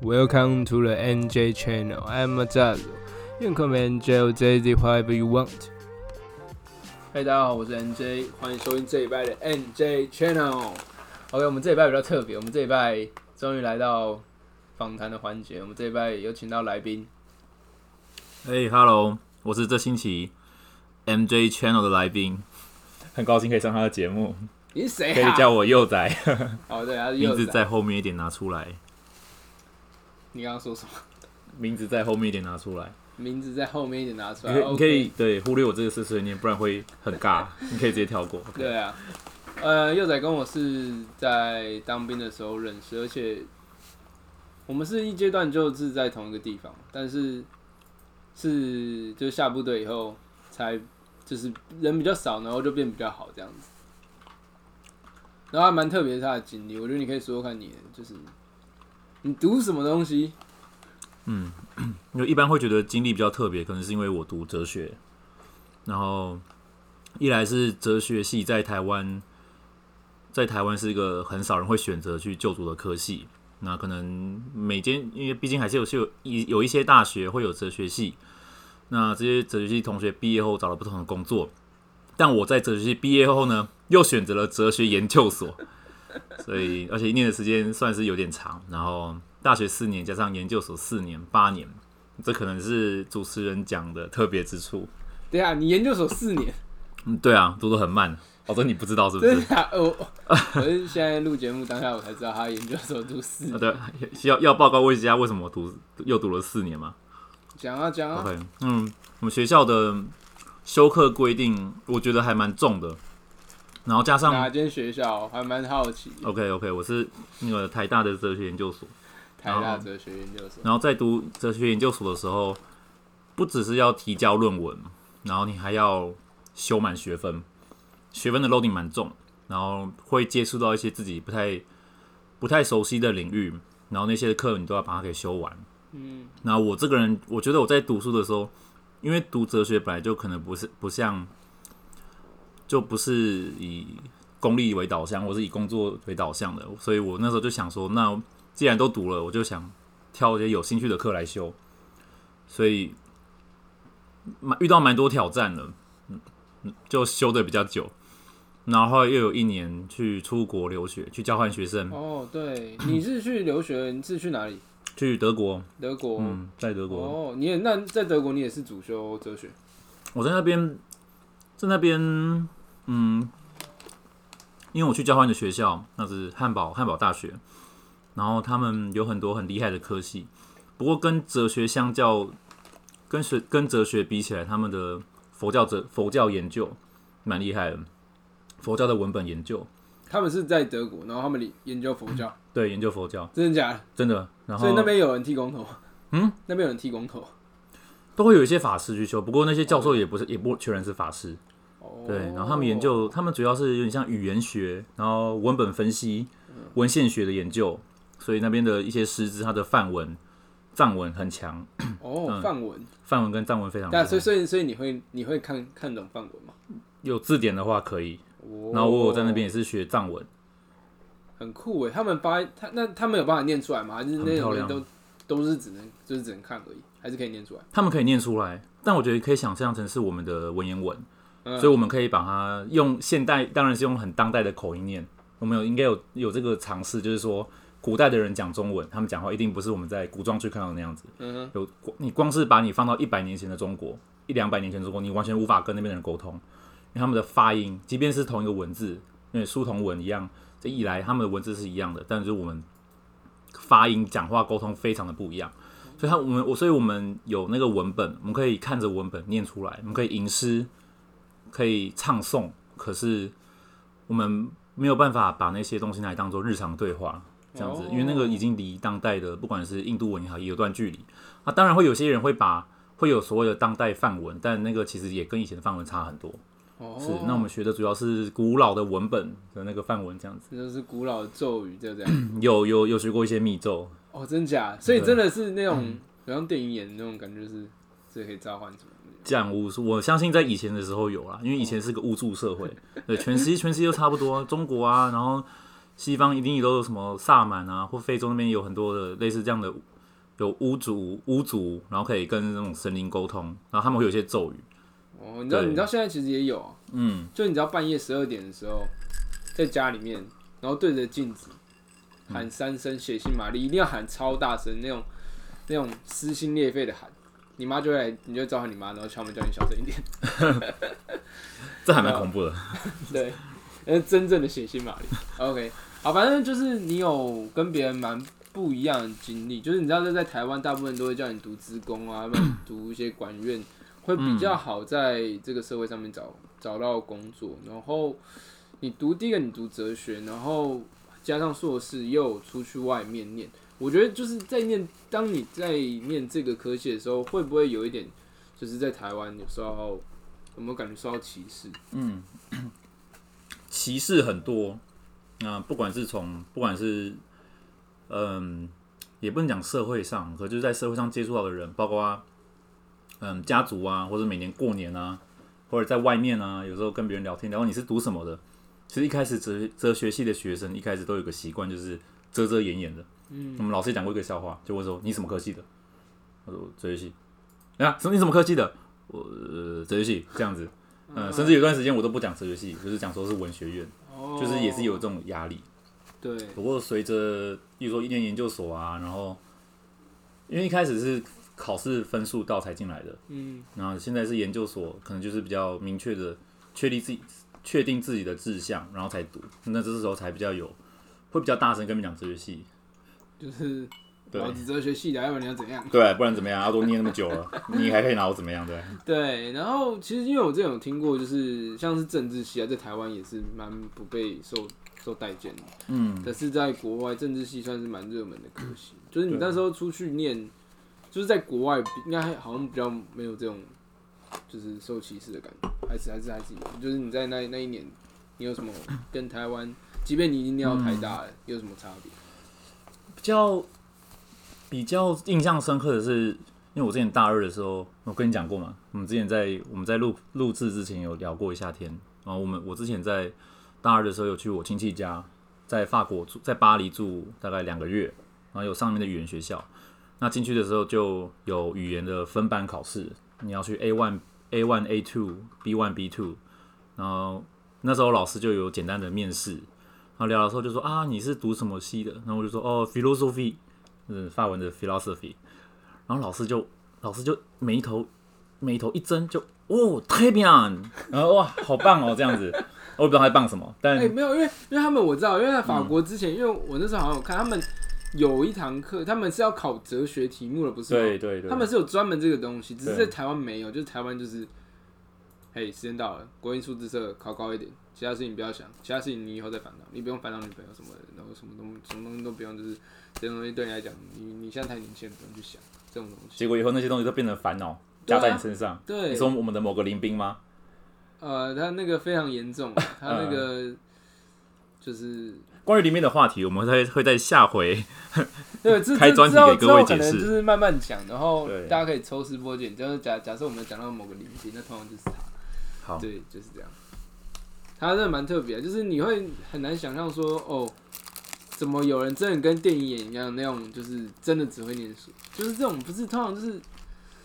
Welcome to the NJ channel. I'm Azaz. You can call me NJ or JZ whatever you want. 嗨，大家好，我是 NJ，欢迎收听这一拜的 NJ channel。OK，我们这一拜比较特别，我们这一拜终于来到访谈的环节。我们这一拜有请到来宾，哎、h e l l o 我是这星期 NJ Channel 的来宾，很高兴可以上他的节目，你是谁啊？可以叫我幼仔，哦，对，他是 名字。在后面一点拿出来，你刚刚说什么？名字在后面一点拿出来，名字在后面一点拿出来。你可以 OK 你可以对忽略我这个碎碎念，不然会很尬，你可以直接跳过。对啊，呃，幼崽跟我是在当兵的时候认识，而且我们是一阶段就是在同一个地方，但是是就下部队以后才就是人比较少，然后就变比较好这样子。然后还蛮特别的他的经历，我觉得你可以说说看你的，就是你读什么东西？因为一般会觉得经历比较特别，可能是因为我读哲学，然后一来是哲学系在台湾，在台湾是一个很少人会选择去就读的科系。那可能每间，因为毕竟还是有是有一有一些大学会有哲学系，那这些哲学系同学毕业后找了不同的工作，但我在哲学系毕业后呢，又选择了哲学研究所，所以而且一年的时间算是有点长，然后大学四年加上研究所四年，八年，这可能是主持人讲的特别之处。对啊，你研究所四年，嗯，对啊，读的很慢，哦，多你不知道是不是？真的啊？我我是现在录节目当下我才知道他研究所读四啊，年。对，要要报告问一下为什么我读又读了四年吗讲啊讲啊，？OK，嗯，我们学校的修课规定，我觉得还蛮重的，然后加上哪间学校？还蛮好奇。OK OK，我是那个台大的哲学研究所，台大哲学研究所。然后在读哲学研究所的时候，不只是要提交论文，然后你还要修满学分，学分的 loading 蛮重，然后会接触到一些自己不太不太熟悉的领域，然后那些课你都要把它给修完。嗯，那我这个人，我觉得我在读书的时候，因为读哲学本来就可能不是不像，就不是以功利为导向，我是以工作为导向的，所以我那时候就想说，那既然都读了，我就想挑一些有兴趣的课来修，所以蛮遇到蛮多挑战的，嗯嗯就修的比较久，然后又有一年去出国留学，去交换学生，哦，对，你是去留学，你是去哪里？去德国，德国。嗯，在德国。哦，你也那在德国你也是主修哲学。我在那边，在那边，嗯，因为我去交换的学校，那是汉堡汉堡大学，然后他们有很多很厉害的科系，不过跟哲学相较，跟学跟哲学比起来，他们的佛教哲佛教研究蛮厉害的，佛教的文本研究，他们是在德国，然后他们里研究佛教，对，研究佛教真的假的？真的，然后所以那边有人剃光头。嗯，那边有人剃光头。都会有一些法师去修，不过那些教授也不是也不全然是法师，哦，对，然后他们研究，他们主要是有点像语言学，然后文本分析、文献学的研究，所以那边的一些师资，它的范文、藏文很强，哦，范文。范文跟藏文非常厉但所以。所以所以你会你会看看懂范文吗？有字典的话可以，哦然后我有在那边也是学藏文，很酷诶，他们发他那他们有办法念出来吗？还是那种人都都是只能就是只能看而已，还是可以念出来？他们可以念出来，但我觉得可以想象成是我们的文言文，嗯所以我们可以把它用现代，当然是用很当代的口音念。我们有应该有有这个尝试，就是说古代的人讲中文，他们讲话一定不是我们在古装剧看到的那样子。嗯哼，有你光是把你放到一百年前的中国，一两百年前的中国，你完全无法跟那边的人沟通，因为他们的发音，即便是同一个文字，因为书同文一样，这一来他们的文字是一样的，但是我们发音、讲话、沟通非常的不一样。所以他我们我所以我们有那个文本，我们可以看着文本念出来，我们可以吟诗，可以唱诵，可是我们没有办法把那些东西拿来当做日常对话。这样子，因为那个已经离当代的不管是印度文也好，也有段距离啊。当然会有些人会把会有所谓的当代范文，但那个其实也跟以前的范文差很多。哦，是，那我们学的主要是古老的文本的那个范文这样子。这就是古老的咒语，就这样。有有有学过一些密咒，哦，真假？所以真的是那种，好像电影演的那种感觉，就是这可以召唤什么的。降巫术，我相信在以前的时候有啦，因为以前是个巫祝社会，对，全世界全世界都差不多，中国啊，然后西方一定都有什么萨满啊，或非洲那边有很多的类似这样的有巫族巫族，然后可以跟那种神灵沟通，然后他们会有一些咒语。哦，你知道你知道现在其实也有啊，嗯，就你知道半夜十二点的时候，在家里面，然后对着镜子喊三声血腥玛丽，一定要喊超大声那种那种撕心裂肺的喊，你妈就会来，你就召唤你妈，然后敲门叫你小声一点。这还蛮恐怖的。对，那是真正的血腥玛丽。OK，好，反正就是你有跟别人蛮不一样的经历，就是你知道，在在台湾，大部分都会叫你读职工啊，要不然读一些管院，会比较好在这个社会上面找找到工作。然后你读第一个，你读哲学，然后加上硕士，又出去外面念。我觉得就是在念，当你在念这个科系的时候，会不会有一点，就是在台湾有时候有没有感觉受到歧视？嗯歧视很多，那、不管是从不管是嗯，也不能讲社会上，可就是在社会上接触到的人，包括嗯家族啊，或者每年过年啊，或者在外面啊，有时候跟别人聊天，聊你是读什么的。其实一开始哲哲学系的学生一开始都有个习惯，就是遮遮掩掩的。嗯，我们老师也讲过一个笑话，就问说你什么科系的？我说哲学系。啊，什么你什么科系的？我、呃、哲学系这样子。嗯，甚至有段时间我都不讲哲学系，就是讲说是文学院。哦就是也是有这种压力。对，不过随着，比如说一年研究所啊，然后因为一开始是考试分数到才进来的，嗯，然后现在是研究所，可能就是比较明确的确立自己确定自己的志向，然后才读。那这时候才比较有，会比较大声跟你们讲哲学系，就是对老子哲学系的，要不然你要怎样？对，不然怎么样？阿多念那么久了，你还可以拿我怎么样？对，对，然后其实因为我之前有听过，就是像是政治系啊，在台湾也是蛮不被受受待见的。嗯，但是在国外，政治系算是蛮热门的科系。就是你那时候出去念，就是在国外应该还好像比较没有这种就是受歧视的感觉，还是还是还是有。就是你在那那一年，你有什么跟台湾，即便你已经念到台大了，有什么差别？比较比较印象深刻的是，因为我之前大二的时候，我跟你讲过嘛，我们之前在我们在录录制之前有聊过一下天，然后我们我之前在大二的时候有去我亲戚家，在法国住，在巴黎住大概两个月，然后有上面的语言学校，那进去的时候就有语言的分班考试，你要去 A one A one A two B one B two，然后那时候老师就有简单的面试，然后聊的时候就说啊你是读什么系的？然后我就说哦 philosophy，嗯法文的 philosophy，然后老师就老师就眉头眉头一睁就哦 très bien，然后哇好棒哦这样子，我也不知道他在棒什么，但哎、没有，因为因为他们我知道，因为在法国之前，因为我那时候好像有看他们有一堂课，他们是要考哲学题目的，不是吗？对对对，他们是有专门这个东西，只是在台湾没有，就是台湾就是，嘿，时间到了，国英数字社考高一点，其他事情不要想，其他事情你以后再烦恼，你不用烦恼女朋友什么的，然后什么东什么东西都不用，就是这些东西对你来讲，你你现在太年轻了，不用去想这种东西。结果以后那些东西都变成烦恼加在你身上。对你，说我们的某个林兵吗？呃，他那个非常严重，他那个就是关于里面的话题，我们会会在下回 对，开专题给各位解释就是慢慢讲，然后大家可以抽丝剥茧。就是假假设我们讲到某个领域，那通常就是他。好，对，就是这样。他真的蛮特别，就是你会很难想象说，哦，怎么有人真的跟电影演一样那种，就是真的只会念书，就是这种不是通常就是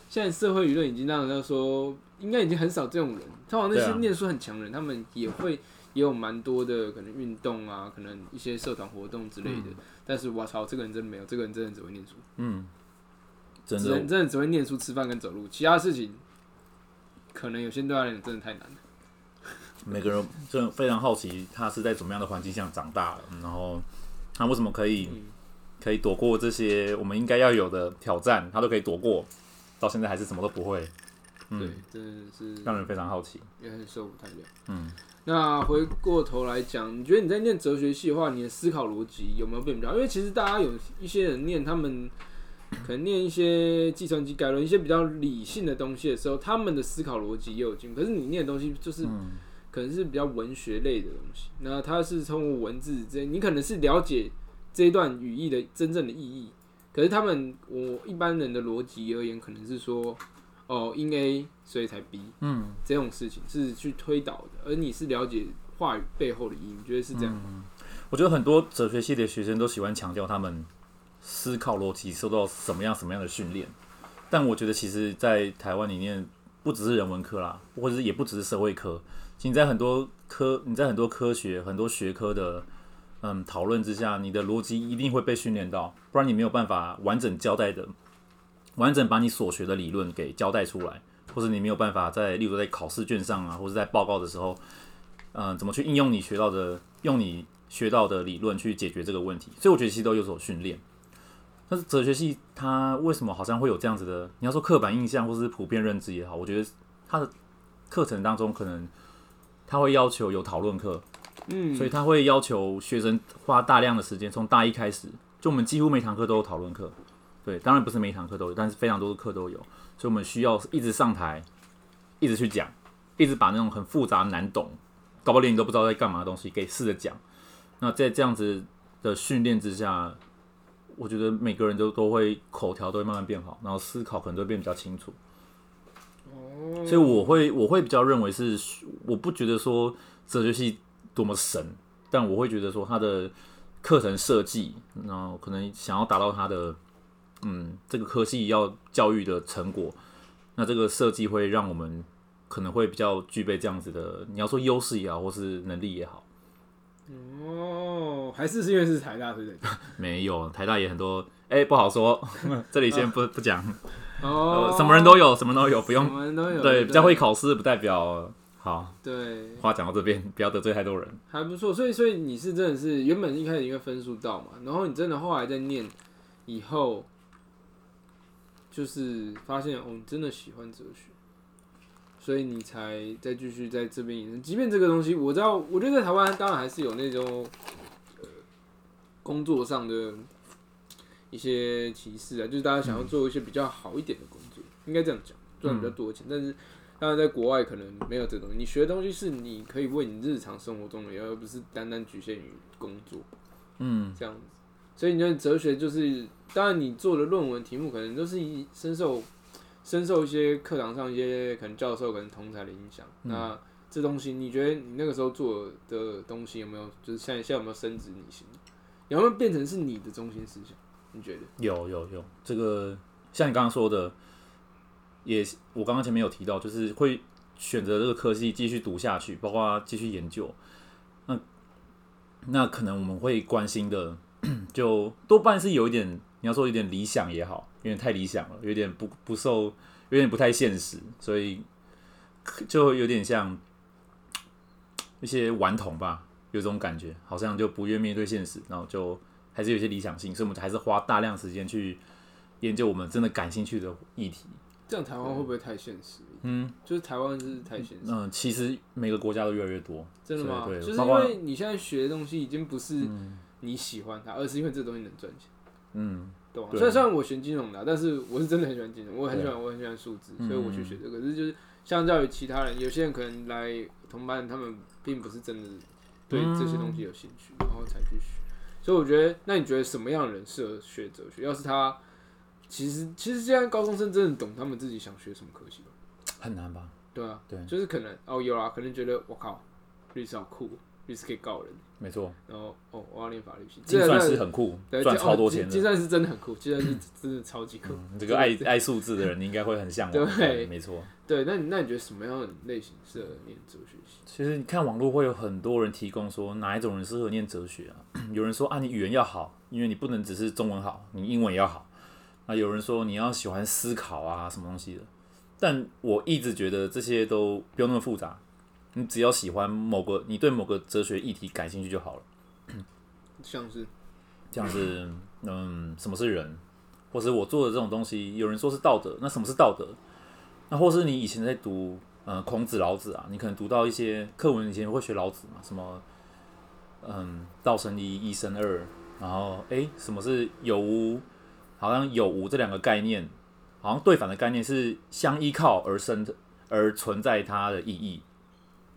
现在社会舆论已经让人家说，应该已经很少这种人。通常那些念书很强的人，他们也会也有蛮多的可能运动啊，可能一些社团活动之类的。但是我操，这个人真的没有，这个人真的只会念书，嗯，真只能的，真的只会念书、吃饭跟走路，其他事情可能有些对他来讲真的太难了。每个人真的非常好奇，他是在怎么样的环境下长大的，然后他为什么可以嗯可以躲过这些我们应该要有的挑战，他都可以躲过，到现在还是什么都不会，对嗯，，真的是让人非常好奇。也很受不太了。嗯，那回过头来讲，你觉得你在念哲学系的话，你的思考逻辑有没有变比较好？因为其实大家有一些人念他们可能念一些计算机概论、一些比较理性的东西的时候，他们的思考逻辑也有进步。可是你念的东西就是可能是比较文学类的东西，那它是通过文字这，你可能是了解这一段语义的真正的意义。可是他们，我一般人的逻辑而言，可能是说，哦，因 A 所以才 B，嗯，这种事情是去推导的，而你是了解话语背后的意义，你觉得是这样吗？我觉得很多哲学系的学生都喜欢强调他们思考逻辑受到什么样什么样的训练，但我觉得其实，在台湾里面，不只是人文科啦，或者是也不只是社会科，你在很多科，你在很多科学、很多学科的嗯讨论之下，你的逻辑一定会被训练到，不然你没有办法完整交代的，完整把你所学的理论给交代出来，或者你没有办法在，例如在考试卷上啊，或者在报告的时候，嗯，怎么去应用你学到的，用你学到的理论去解决这个问题，所以我觉得其实都有所训练。但是哲学系它为什么好像会有这样子的？你要说刻板印象或是普遍认知也好，我觉得它的课程当中可能他会要求有讨论课，嗯，所以他会要求学生花大量的时间，从大一开始，就我们几乎每堂课都有讨论课。对，当然不是每一堂课都有，但是非常多的课都有，所以我们需要一直上台，一直去讲，一直把那种很复杂难懂、搞不好连你都不知道在干嘛的东西给试着讲。那在这样子的训练之下，我觉得每个人都都会口条都会慢慢变好，然后思考可能都会变比较清楚。哦，所以我会我会比较认为是，我不觉得说哲学系多么神，但我会觉得说它的课程设计，然后可能想要达到它的嗯这个科系要教育的成果，那这个设计会让我们可能会比较具备这样子的，你要说优势也好，或是能力也好，哦，还是是因为是台大对不对？没有台大也很多，哎、不好说，这里先不不讲，哦呃，什么人都有，什么都有，不什用么人都有，对比较会考试不代表好。对，话讲到这边，不要得罪太多人。还不错。所以所以你是真的是原本一开始因为分数到嘛，然后你真的后来在念以后，就是发现哦，你真的喜欢哲学。所以你才再继续在这边延伸，即便这个东西我知道，我觉得在台湾当然还是有那种呃工作上的一些歧视啊，就是大家想要做一些比较好一点的工作，应该这样讲，赚比较多的钱。但是当然在国外可能没有这东西，你学的东西是你可以为你日常生活中的，而不是单单局限于工作嗯，这样子。所以你的哲学就是，当然你做的论文题目可能都是以深受深受一些课堂上一些可能教授可能同才的影响。那这东西，你觉得你那个时候做的东西有没有，就是现在现在有没有深植你心？有没有变成是你的中心思想？你觉得？有有有，这个像你刚刚说的，也我刚刚前面有提到，就是会选择这个科系继续读下去，包括继续研究。那那可能我们会关心的，就多半是有一点，你要说有点理想也好，有点太理想了，有点不不受，有点不太现实，所以就有点像一些顽童吧，有这种感觉，好像就不愿面对现实，然后就还是有些理想性，所以我们还是花大量时间去研究我们真的感兴趣的议题。这样台湾会不会太现实？嗯就是台湾是太现实，嗯、其实每个国家都越来越多，真的吗？对对就是因为你现在学的东西已经不是你喜欢它，而是因为这东西能赚钱。嗯懂虽然虽然我学金融的啊，但是我是真的很喜欢金融，我很喜欢我很喜欢数字，嗯所以我去学这个。可是就是相较于其他人，有些人可能来同班，他们并不是真的对这些东西有兴趣，然后才去学。所以我觉得，那你觉得什么样的人适合学哲学？要是他其实其实现在高中生真的懂他们自己想学什么科系吗？很难吧？对啊，对就是可能哦有啊，可能觉得我靠，律师好酷，律师可以告人，没错，然后哦我要练法律系，计算这个师很酷，对赚超多哦钱的。精精算师真的很酷，计算师真的超级酷。嗯这个爱爱数字的人，你应该会很向往。对没错。对，那你那你觉得什么样的类型适合念哲学系？其实你看网络会有很多人提供说哪一种人适合念哲学啊？有人说啊，你语言要好，因为你不能只是中文好，你英文也要好。那有人说你要喜欢思考啊，什么东西的。但我一直觉得这些都不用那么复杂，你只要喜欢某个，你对某个哲学议题感兴趣就好了。像是 像是嗯，什么是人，或是我做的这种东西，有人说是道德，那什么是道德？那或是你以前在读呃孔子、老子啊，你可能读到一些课文，以前会学老子嘛，什么嗯道生一，一生二，然后诶，什么是有无？好像有无这两个概念，好像对反的概念是相依靠而生的，而存在它的意义。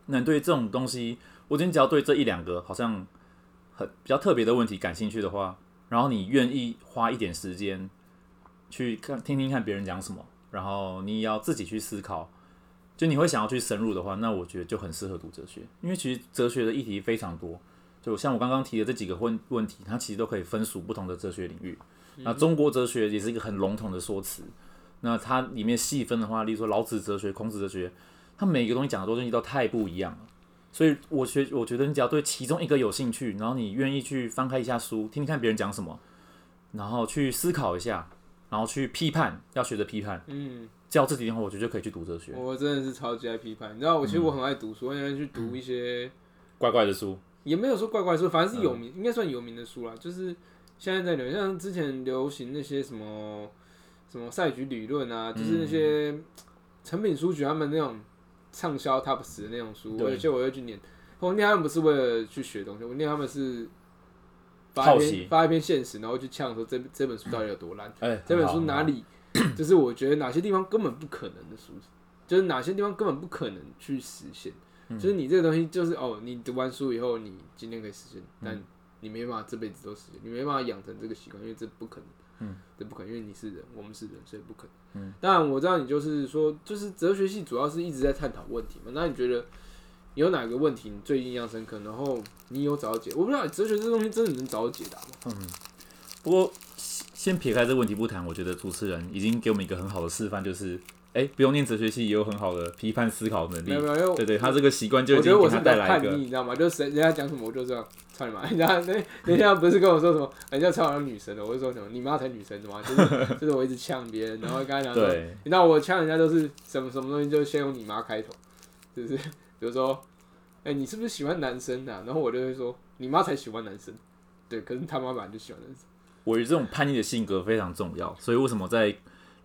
那你对这种东西，我今天只要对这一两个好像很比较特别的问题感兴趣的话，然后你愿意花一点时间去看听听看别人讲什么，然后你也要自己去思考，就你会想要去深入的话，那我觉得就很适合读哲学，因为其实哲学的议题非常多，就像我刚刚提的这几个问问题，它其实都可以分属不同的哲学领域。那中国哲学也是一个很笼统的说辞。那它里面细分的话，例如说老子哲学、孔子哲学，它每个东西讲的东西都太不一样了。所以我觉我觉得你只要对其中一个有兴趣，然后你愿意去翻开一下书，听听看别人讲什么，然后去思考一下，然后去批判，要学着批判。嗯，教自己的话，我觉得就可以去读哲学，我真的是超级爱批判。你知道，我其实我很爱读书，我喜欢去读一些怪怪的书。也没有说怪怪的书，反正是有名，应该算有名的书啦。就是现在在流，像之前流行那些什么什么赛局理论啊，就是那些成品书局他们那种畅销 top 十的那种书，对而且我会去念。我念他们不是为了去学东西，我念他们是发一篇发一篇现实，然后去呛说这这本书到底有多烂。哎、这本书哪？里，就是我觉得哪些地方根本不可能的书，就是哪些地方根本不可能去实现。嗯就是你这个东西，就是哦，你读完书以后，你今天可以实现，嗯但你没办法这辈子都实现，你没办法养成这个习惯，因为这不可能。嗯，这不可能，因为你是人，我们是人，所以不可能。嗯，当然我知道你就是说，就是哲学系主要是一直在探讨问题嘛。那你觉得有哪个问题你最印象深刻？然后你有找到解？我不知道哲学这东西真的能找到解答吗？嗯不过先先撇开这个问题不谈，我觉得主持人已经给我们一个很好的示范，就是哎、不用念哲学系也有很好的批判思考能力没有。没有，对对，他这个习惯就觉得经给他我是比较带来一个叛逆，你知道吗？就是谁人家讲什么我就这样，操你妈！人家那人家不是跟我说什么，人家超像女神的，我就说什么你妈才女神的嘛，就是 就是我一直呛别人，然后跟他讲说，对你知道我呛人家都是什么什么东西，就先用你妈开头，就是 比如说，哎、你是不是喜欢男生的啊、然后我就会说你妈才喜欢男生，对，可是他妈本来就喜欢男生，我觉得这种叛逆的性格非常重要，所以为什么在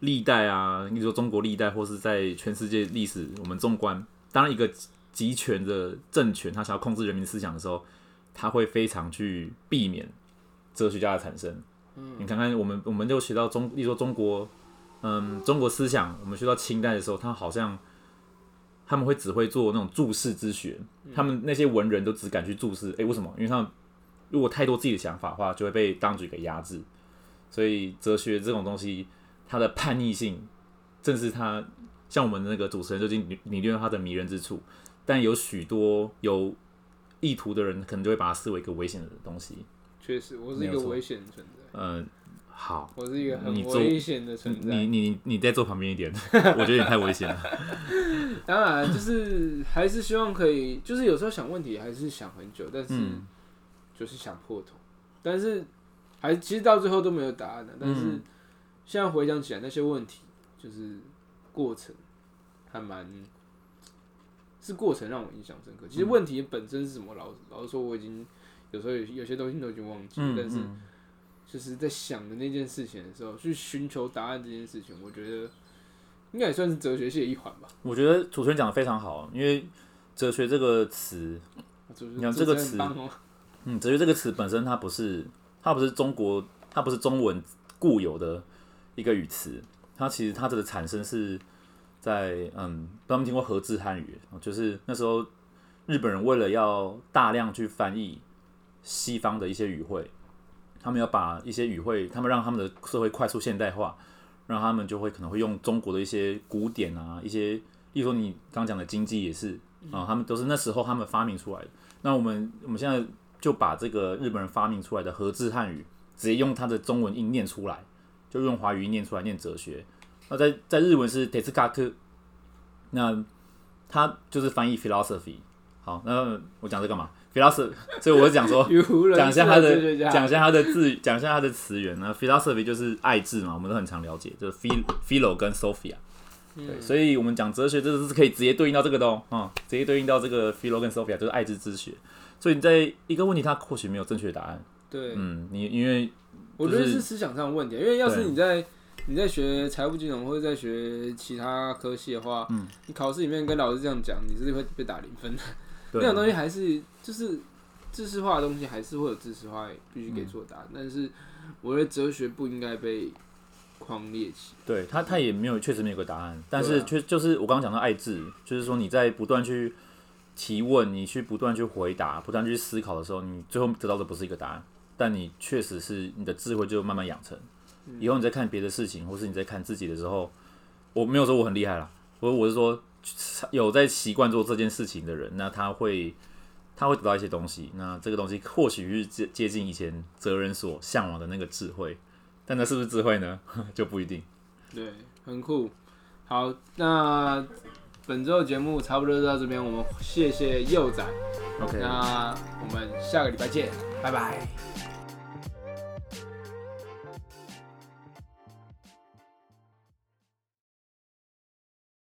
历代啊，你说中国历代或是在全世界历史，我们纵观，当一个集权的政权他想要控制人民思想的时候，他会非常去避免哲学家的产生。嗯，你看看我们，我们就学到中，例如说中国，嗯，中国思想，我们学到清代的时候，他好像他们会只会做那种注释之学，他们那些文人都只敢去注释，诶，为什么？因为他们如果太多自己的想法的话，就会被当局给压制。所以哲学这种东西，它的叛逆性，正是他像我们那个主持人就已经拟拟定了它的迷人之处。但有许多有意图的人，可能就会把它视为一个危险的东西。确实，我是一个危险的存在，嗯，好，我是一个很危险的存在。你你你再坐旁边一点，我觉得你太危险了。当然，就是还是希望可以，就是有时候想问题还是想很久，但是嗯就是想破头，但是还其实到最后都没有答案的。但是嗯现在回想起来，那些问题就是过程还蛮是过程让我印象深刻。其实问题本身是什么，老老实说，我已经有时候有有些东西都已经忘记了，嗯但是嗯就是在想的那件事情的时候，去寻求答案这件事情，我觉得应该也算是哲学系的一环吧。我觉得主持人讲的非常好，因为哲学这个词，就是你看这个主持人很棒哦嗯，哲学这个词本身它不是，它不是中国，它不是中文固有的一个语词，它其实它这个产生是在嗯，不知道他们听过和字汉语，就是那时候日本人为了要大量去翻译西方的一些语汇，他们要把一些语汇，他们让他们的社会快速现代化，让他们就会可能会用中国的一些古典啊，一些，例如说你刚刚讲的经济也是啊、他们都是那时候他们发明出来的。那我们我们现在就把这个日本人发明出来的和字汉语，直接用它的中文音念出来，就用华语念出来念哲学。那在在日文是 t e s k a k 那它就是翻译 philosophy。好，那我讲这干嘛？philosophy，所以我就讲说，讲一下它的讲一下它的字，讲一下它的词源呢。philosophy 就是爱智嘛，我们都很常了解，就是 phil philo 跟 sophia。对，嗯所以我们讲哲学，这个是可以直接对应到这个的哦，啊、直接对应到这个 philo 跟 sophia，就是爱之之学。所以你在一个问题，它或许没有正确答案，对，嗯，你因为我觉得是思想上的问题，因为要是你在你在学财务金融或者在学其他科系的话，嗯你考试里面跟老师这样讲，你是会被打零分的。那种东西还是就是知识化的东西，还是会有知识化必须给出的答但是我觉得哲学不应该被框列起。对他，他也没有确实没有个答案，但是却就是我刚刚讲到爱智，就是说你在不断去提问，你去不断去回答，不断去思考的时候，你最后得到的不是一个答案，但你确实是你的智慧就慢慢养成。以后你在看别的事情，或是你在看自己的时候，我没有说我很厉害啦，我我是说有在习惯做这件事情的人，那他会他会得到一些东西。那这个东西或许是接接近以前哲人所向往的那个智慧，但那是不是智慧呢？就不一定。对，很酷。好，那本周的节目差不多就到这边，我们谢谢幼崽。OK，那我们下个礼拜见，拜拜。